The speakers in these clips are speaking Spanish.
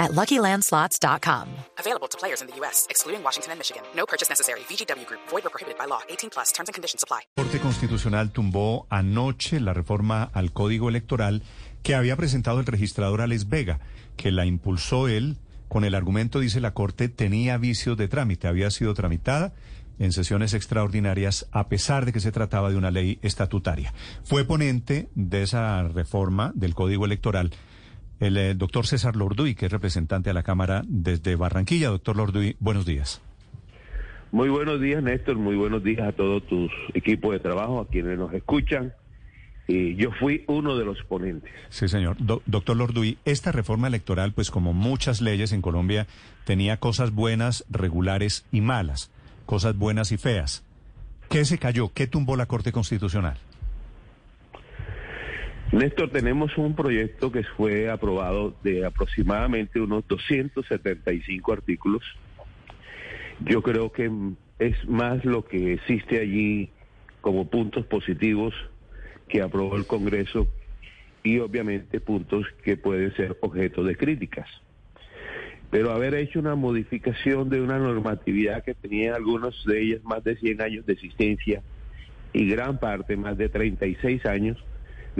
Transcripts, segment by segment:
at LuckyLandSlots.com. Available to players in the U.S., excluding Washington and Michigan. No purchase necessary. VGW Group. Void or prohibited by law. 18 plus. Terms and conditions apply. La Corte Constitucional tumbó anoche la reforma al Código Electoral que había presentado el registrador Alex Vega, que la impulsó él con el argumento, dice la Corte, tenía vicios de trámite, había sido tramitada en sesiones extraordinarias a pesar de que se trataba de una ley estatutaria. Fue ponente de esa reforma del Código Electoral el eh, doctor César Lorduy, que es representante de la Cámara desde Barranquilla. Doctor Lorduy, buenos días. Muy buenos días, Néstor. Muy buenos días a todos tus equipos de trabajo, a quienes nos escuchan. Y yo fui uno de los ponentes. Sí, señor. Do- doctor Lorduy, esta reforma electoral, pues como muchas leyes en Colombia, tenía cosas buenas, regulares y malas, cosas buenas y feas. ¿Qué se cayó? ¿Qué tumbó la Corte Constitucional? Néstor, tenemos un proyecto que fue aprobado de aproximadamente unos 275 artículos. Yo creo que es más lo que existe allí como puntos positivos que aprobó el Congreso y obviamente puntos que pueden ser objeto de críticas. Pero haber hecho una modificación de una normatividad que tenía algunos de ellas más de 100 años de existencia y gran parte más de 36 años,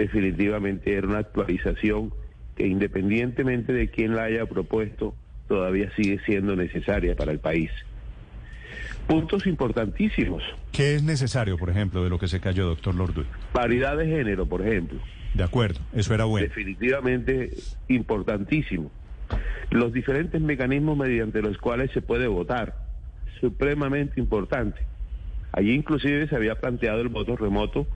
definitivamente era una actualización que independientemente de quién la haya propuesto, todavía sigue siendo necesaria para el país. Puntos importantísimos. ¿Qué es necesario, por ejemplo, de lo que se cayó, doctor Lorduy? Paridad de género, por ejemplo. De acuerdo, eso era bueno. Definitivamente importantísimo. Los diferentes mecanismos mediante los cuales se puede votar, supremamente importante. Allí inclusive se había planteado el voto remoto,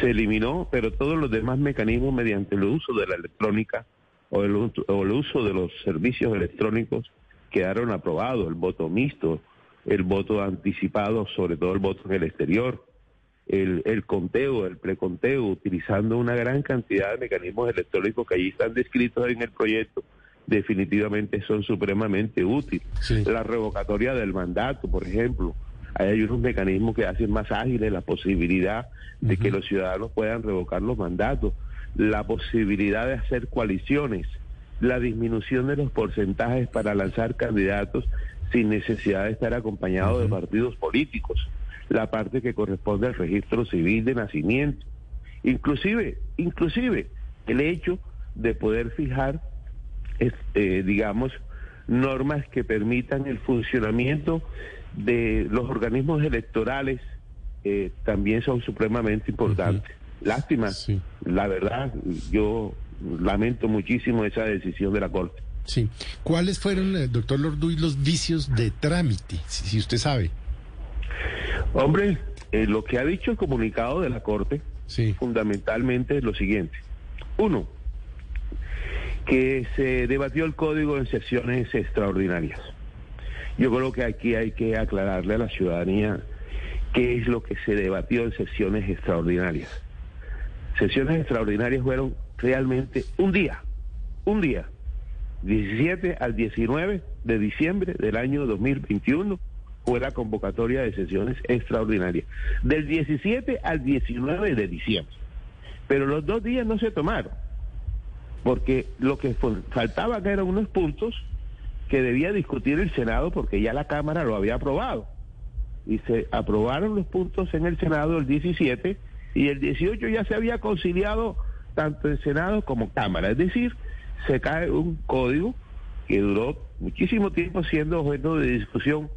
se eliminó, pero todos los demás mecanismos mediante el uso de la electrónica o el, o el uso de los servicios electrónicos quedaron aprobados, el voto mixto, el voto anticipado, sobre todo el voto en el exterior, el, el conteo, el preconteo, utilizando una gran cantidad de mecanismos electrónicos que allí están descritos en el proyecto, definitivamente son supremamente útiles. Sí. La revocatoria del mandato, por ejemplo, hay unos mecanismos que hacen más ágiles la posibilidad de que los ciudadanos puedan revocar los mandatos, la posibilidad de hacer coaliciones, la disminución de los porcentajes para lanzar candidatos sin necesidad de estar acompañados de partidos políticos, la parte que corresponde al registro civil de nacimiento, inclusive, inclusive el hecho de poder fijar, eh, digamos, normas que permitan el funcionamiento de los organismos electorales eh, también son supremamente importantes. Lástima, Sí. la verdad, yo lamento muchísimo esa decisión de la Corte. Sí. ¿Cuáles fueron, eh, doctor Lorduy, los vicios de trámite? Si, si usted sabe. Hombre, eh, lo que ha dicho el comunicado de la Corte Sí. fundamentalmente es lo siguiente. Uno, que se debatió el código en sesiones extraordinarias. Yo creo que aquí hay que aclararle a la ciudadanía qué es lo que se debatió en sesiones extraordinarias. Sesiones extraordinarias fueron realmente un día, un día, 17 al 19 de diciembre del año 2021 fue la convocatoria de sesiones extraordinarias. Del 17 al 19 de diciembre. Pero los dos días no se tomaron, porque lo que faltaba eran unos puntos que debía discutir el Senado porque ya la Cámara lo había aprobado. Y se aprobaron los puntos en el Senado el 17 y el 18 ya se había conciliado tanto en Senado como Cámara. Es decir, se cae un código que duró muchísimo tiempo siendo objeto de discusión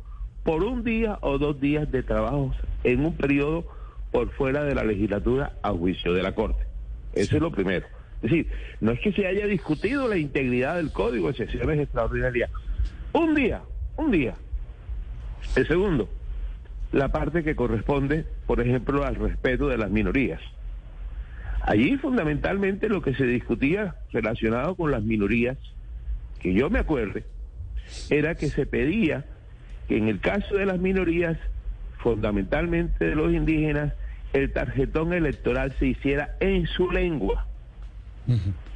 por un día o dos días de trabajo en un periodo por fuera de la legislatura a juicio de la Corte. Eso es lo primero. Es decir, no es que se haya discutido la integridad del código en sesiones extraordinarias. Un día, un día. El segundo, la parte que corresponde, por ejemplo, al respeto de las minorías. Allí fundamentalmente lo que se discutía relacionado con las minorías, que yo me acuerde, era que se pedía que en el caso de las minorías fundamentalmente de los indígenas, el tarjetón electoral se hiciera en su lengua.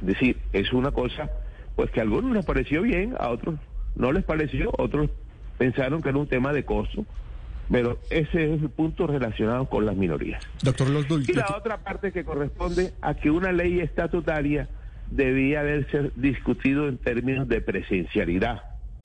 Es decir, es una cosa pues que a algunos les pareció bien, a otros no les pareció, otros pensaron que era un tema de costo, pero ese es el punto relacionado con las minorías. Doctor Lorduy, Y la otra parte que corresponde a que una ley estatutaria debía haberse discutido en términos de presencialidad.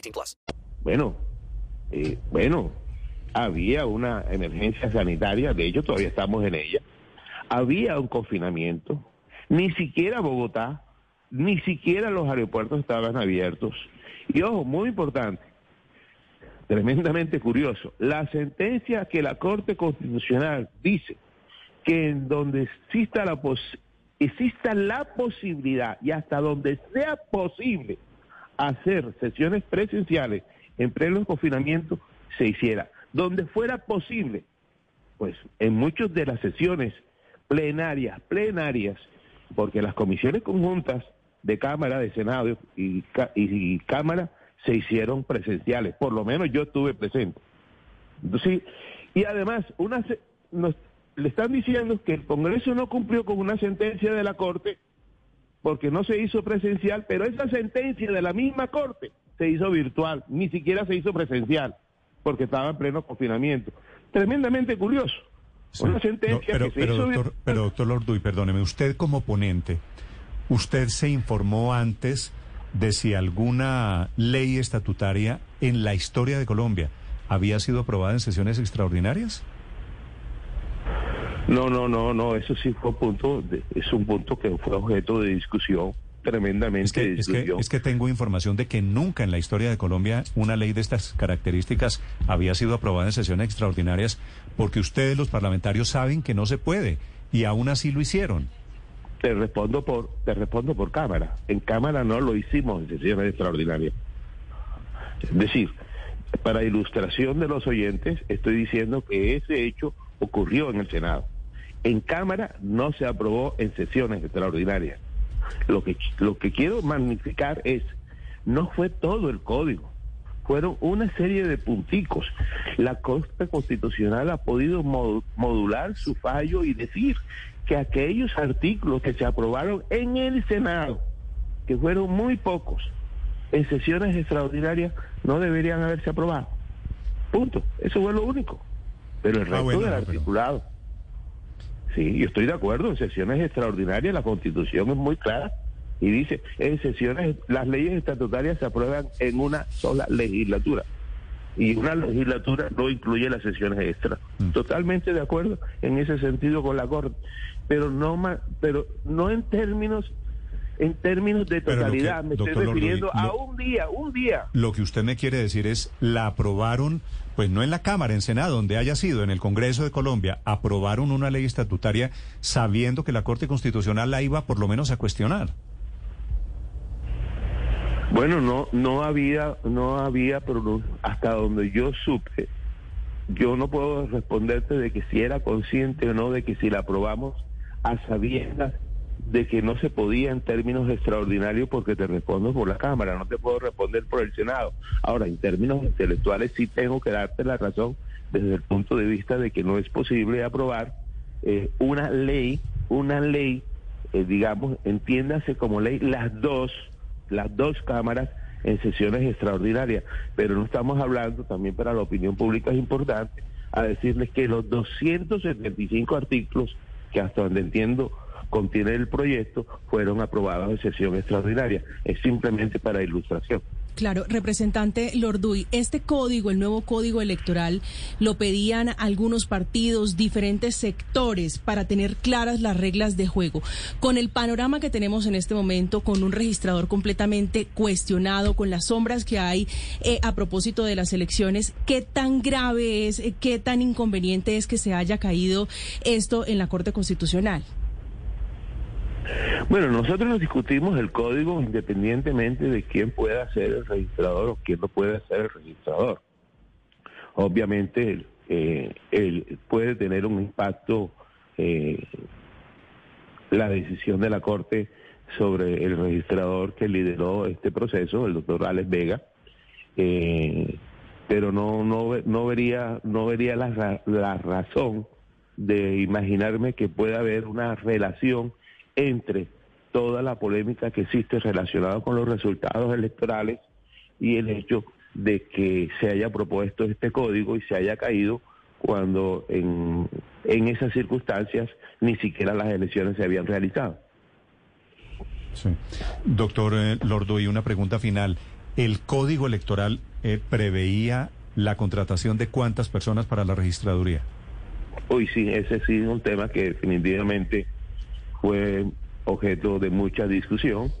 18 plus. Bueno, eh, bueno, había una emergencia sanitaria, de hecho todavía estamos en ella. Había un confinamiento, ni siquiera Bogotá, ni siquiera los aeropuertos estaban abiertos. Y ojo, muy importante, tremendamente curioso, la sentencia que la Corte Constitucional dice que en donde exista la, exista la posibilidad y hasta donde sea posible hacer sesiones presenciales en pleno confinamiento, se hiciera. Donde fuera posible, pues en muchas de las sesiones plenarias, plenarias, porque las comisiones conjuntas de Cámara, de Senado y, y, Cámara se hicieron presenciales, por lo menos yo estuve presente. Entonces, y además, una, nos, le están diciendo que el Congreso no cumplió con una sentencia de la Corte porque no se hizo presencial, pero esa sentencia de la misma Corte se hizo virtual, ni siquiera se hizo presencial, porque estaba en pleno confinamiento. Tremendamente curioso. Sí. Una sentencia No, pero, que se pero, hizo doctor, virtual. pero doctor Lorduy, perdóneme, usted como ponente, ¿usted se informó antes de si alguna ley estatutaria en la historia de Colombia había sido aprobada en sesiones extraordinarias? No, no, no, no, eso sí fue punto, de- es un punto que fue objeto de discusión, tremendamente Es que, es que tengo información de que nunca en la historia de Colombia una ley de estas características había sido aprobada en sesiones extraordinarias porque ustedes los parlamentarios saben que no se puede y aún así lo hicieron. Te respondo por, te respondo por cámara. En cámara no lo hicimos en sesiones extraordinarias. Es decir, para ilustración de los oyentes, estoy diciendo que ese hecho ocurrió en el Senado. En cámara no se aprobó en sesiones extraordinarias. Lo que, lo que quiero magnificar es, no fue todo el código, fueron una serie de punticos. La Corte Constitucional ha podido mo- modular su fallo y decir que aquellos artículos que se aprobaron en el Senado, que fueron muy pocos, en sesiones extraordinarias no deberían haberse aprobado. Punto. Eso fue lo único. Pero el Ah, resto bueno, del pero- articulado. Sí, yo estoy de acuerdo. En sesiones extraordinarias la Constitución es muy clara y dice, en sesiones, las leyes estatutarias se aprueban en una sola legislatura. Y una legislatura no incluye las sesiones extra. Mm. Totalmente de acuerdo en ese sentido con la Corte. Pero no, ma- pero no en términos en términos de que- totalidad. Me estoy refiriendo a lo- un día, un día. Lo que usted me quiere decir es, la aprobaron, pues no en la Cámara, en Senado, donde haya sido, en el Congreso de Colombia, aprobaron una ley estatutaria sabiendo que la Corte Constitucional la iba por lo menos a cuestionar. Bueno, no, no había, no había, hasta donde yo supe, yo no puedo responderte de que si era consciente o no de que si la aprobamos a sabiendas de que no se podía en términos extraordinarios porque te respondo por la Cámara, no te puedo responder por el Senado. Ahora, en términos intelectuales sí tengo que darte la razón desde el punto de vista de que no es posible aprobar eh, una ley, una ley, eh, digamos, entiéndase como ley las dos, las dos cámaras en sesiones extraordinarias, pero no estamos hablando, también para la opinión pública es importante, a decirles que los 275 artículos que hasta donde entiendo contiene el proyecto fueron aprobados en sesión extraordinaria. Es simplemente para ilustración. Claro, representante Lorduy, este código, el nuevo código electoral, lo pedían algunos partidos, diferentes sectores, para tener claras las reglas de juego. Con el panorama que tenemos en este momento, con un registrador completamente cuestionado, con las sombras que hay eh, a propósito de las elecciones, ¿qué tan grave es, eh, qué tan inconveniente es que se haya caído esto en la Corte Constitucional? Bueno, nosotros nos discutimos el código independientemente de quién pueda ser el registrador o quién no puede ser el registrador. Obviamente, eh, él puede tener un impacto eh, la decisión de la Corte sobre el registrador que lideró este proceso, el doctor Alex Vega, eh, pero no, no, no vería, no vería la, la razón de imaginarme que pueda haber una relación entre toda la polémica que existe relacionada con los resultados electorales y el hecho de que se haya propuesto este código y se haya caído cuando en, en esas circunstancias ni siquiera las elecciones se habían realizado. Sí. Doctor eh, Lordo, y una pregunta final. ¿El código electoral eh, preveía la contratación de cuántas personas para la registraduría? Uy, sí, ese sí es un tema que definitivamente fue objeto de mucha discusión.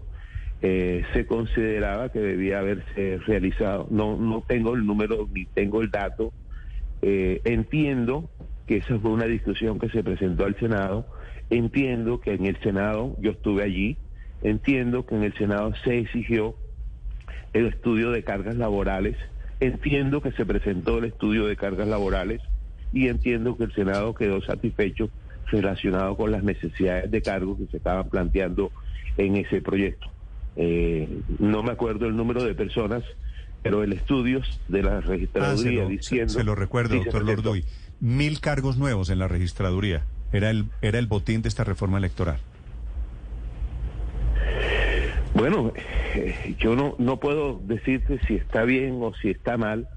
Eh, se consideraba que debía haberse realizado, no, no tengo el número ni tengo el dato, eh, entiendo que esa fue una discusión que se presentó al Senado, entiendo que en el Senado, yo estuve allí, entiendo que en el Senado se exigió el estudio de cargas laborales, entiendo que se presentó el estudio de cargas laborales y entiendo que el Senado quedó satisfecho relacionado con las necesidades de cargo que se estaban planteando en ese proyecto. Eh, no me acuerdo el número de personas, pero el estudio de la registraduría Ah, se lo, diciendo... se, se lo recuerdo, doctor. Lordoy. Mil cargos nuevos en la registraduría. Era el, era el botín de esta reforma electoral. Bueno, eh, yo no, no puedo decirte si está bien o si está mal.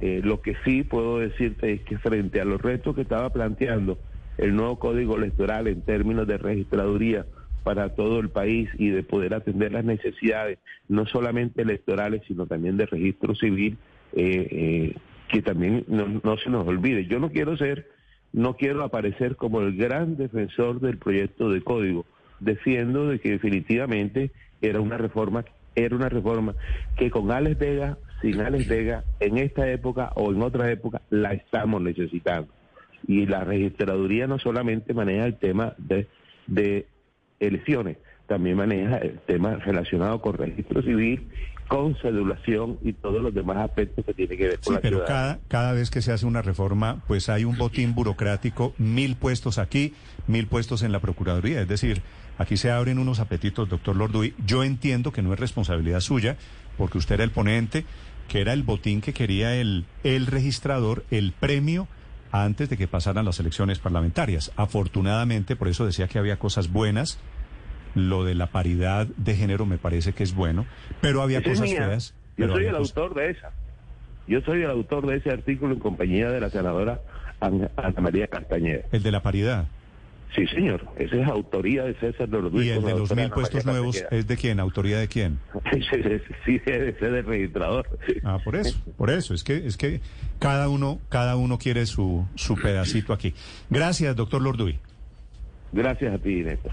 Eh, lo que sí puedo decirte es que frente a los retos que estaba planteando el nuevo código electoral en términos de registraduría para todo el país y de poder atender las necesidades, no solamente electorales, sino también de registro civil, eh, eh, que también no, no se nos olvide. Yo no quiero ser, no quiero aparecer como el gran defensor del proyecto de código. Defiendo de que definitivamente era una reforma, era una reforma que con Alex Vega, sin Alex Vega, en esta época o en otra época, la estamos necesitando. Y la registraduría no solamente maneja el tema de, de elecciones, también maneja el tema relacionado con registro civil, con cedulación y todos los demás aspectos que tienen que ver con Sí, la pero cada, cada vez que se hace una reforma, pues hay un botín burocrático, mil puestos aquí, mil puestos en la Procuraduría. Es decir, aquí se abren unos apetitos, doctor Lorduy. Yo entiendo que no es responsabilidad suya, porque usted era el ponente, que era el botín que quería el, el registrador, el premio antes de que pasaran las elecciones parlamentarias. Afortunadamente, por eso decía que había cosas buenas. Lo de la paridad de género me parece que es bueno, pero había Esa cosas feas. Yo soy el cosas- autor de esa. Yo soy el autor de ese artículo en compañía de la senadora Ana María Castañeda. El de la paridad. Sí, señor. Esa es autoría de César Lorduy ¿Y el de los mil puestos María nuevos es de quién? ¿Autoría de quién? Sí, debe ser del registrador. Ah, por eso, por eso. Es que, es que cada uno, cada uno quiere su, su pedacito aquí. Gracias, doctor Lorduy. Gracias a ti, Néstor.